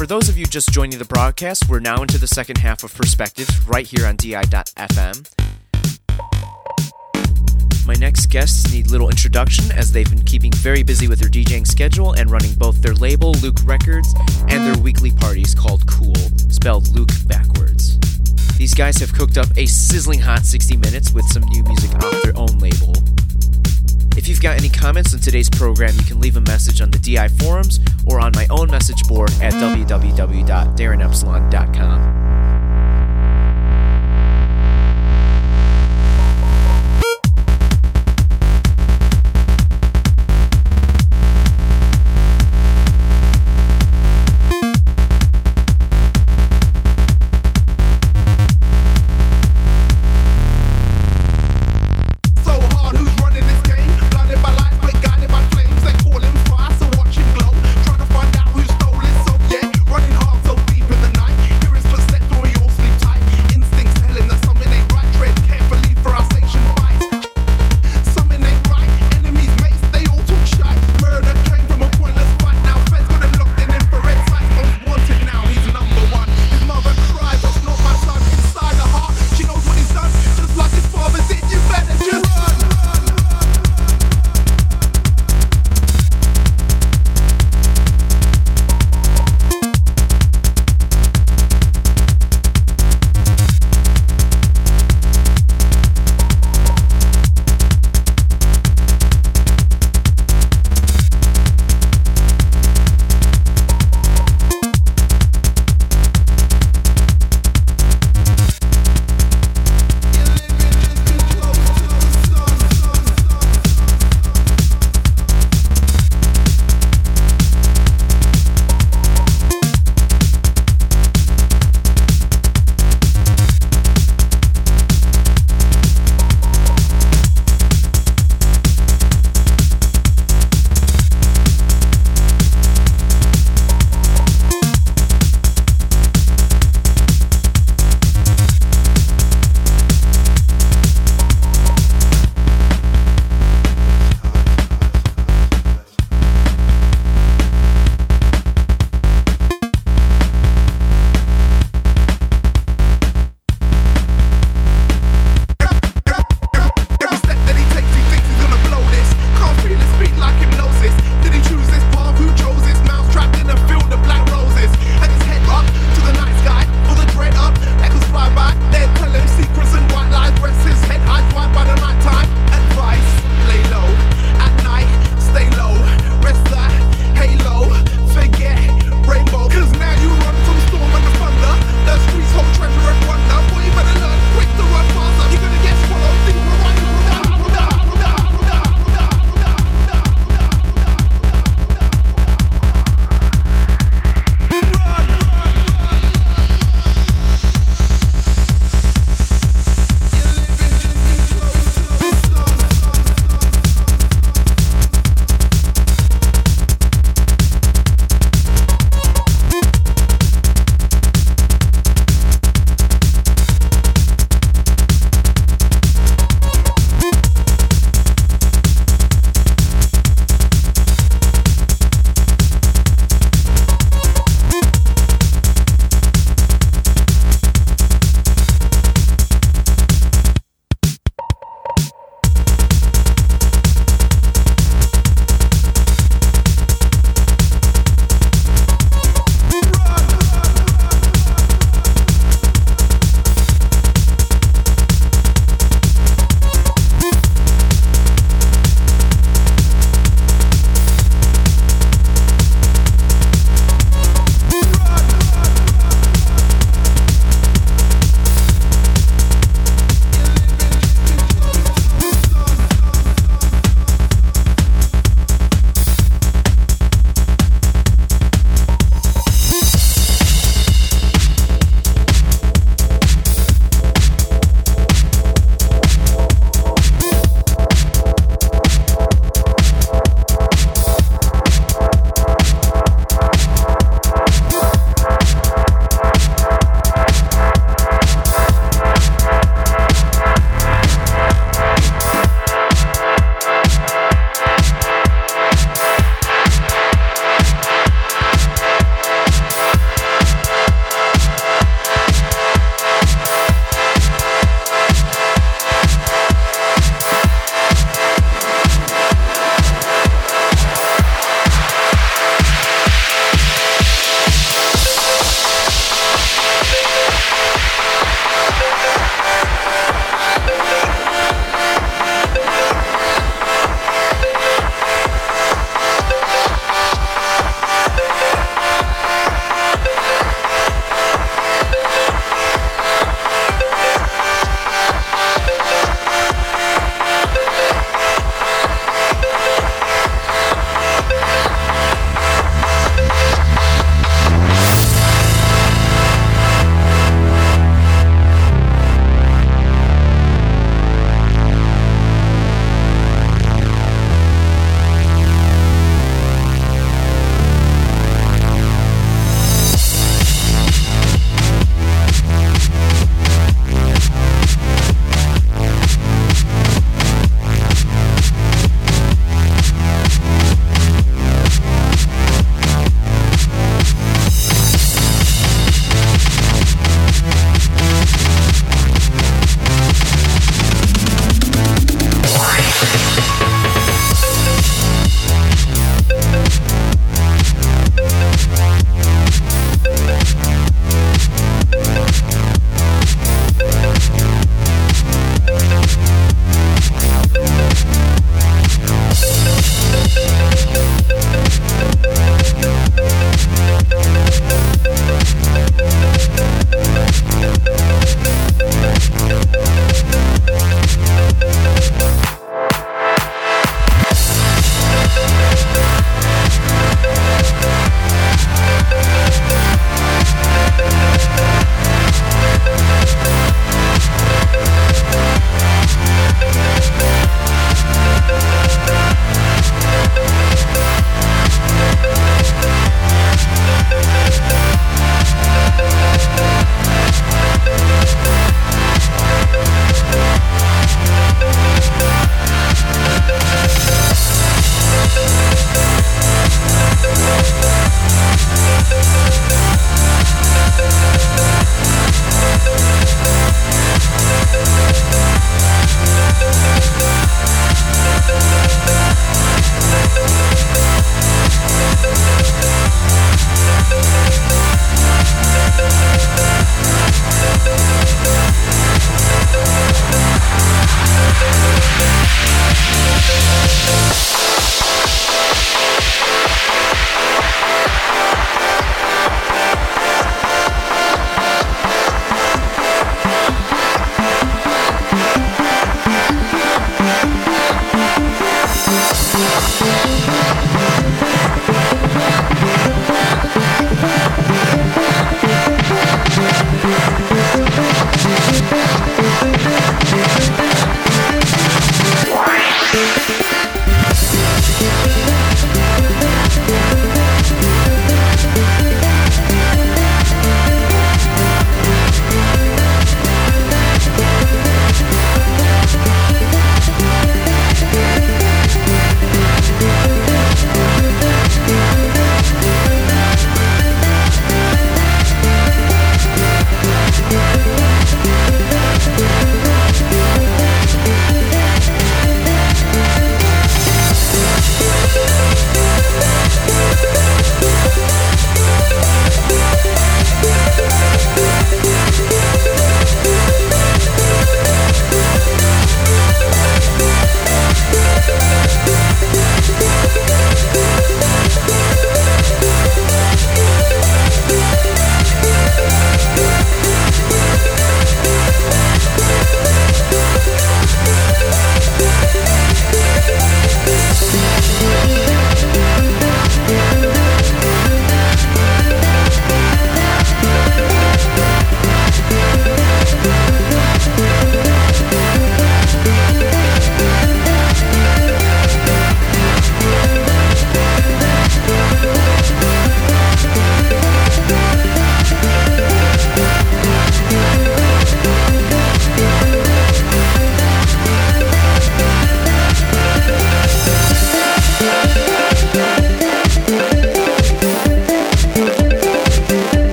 for those of you just joining the broadcast, we're now into the second half of Perspectives right here on DI.FM. My next guests need little introduction as they've been keeping very busy with their DJing schedule and running both their label, Loöq Records, and their weekly parties called Qool, spelled Luke backwards. These guys have cooked up a sizzling hot 60 minutes with some new music off their own label. If you've got any comments on today's program, you can leave a message on the DI forums or on my own message board at www.darinepsilon.com.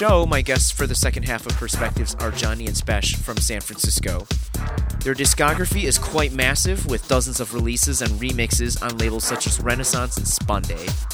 show, my guests for the second half of Perspectives are Jondi and Spesh from San Francisco. Their discography is quite massive, with dozens of releases and remixes on labels such as Renaissance and Spundae.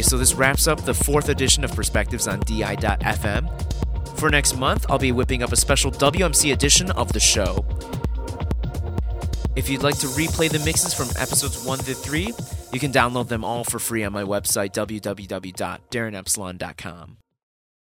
Okay, so this wraps up the fourth edition of Perspectives on DI.FM. For next month, I'll be whipping up a special WMC edition of the show. If you'd like to replay the mixes from episodes 1 to 3, you can download them all for free on my website, www.darinepsilon.com.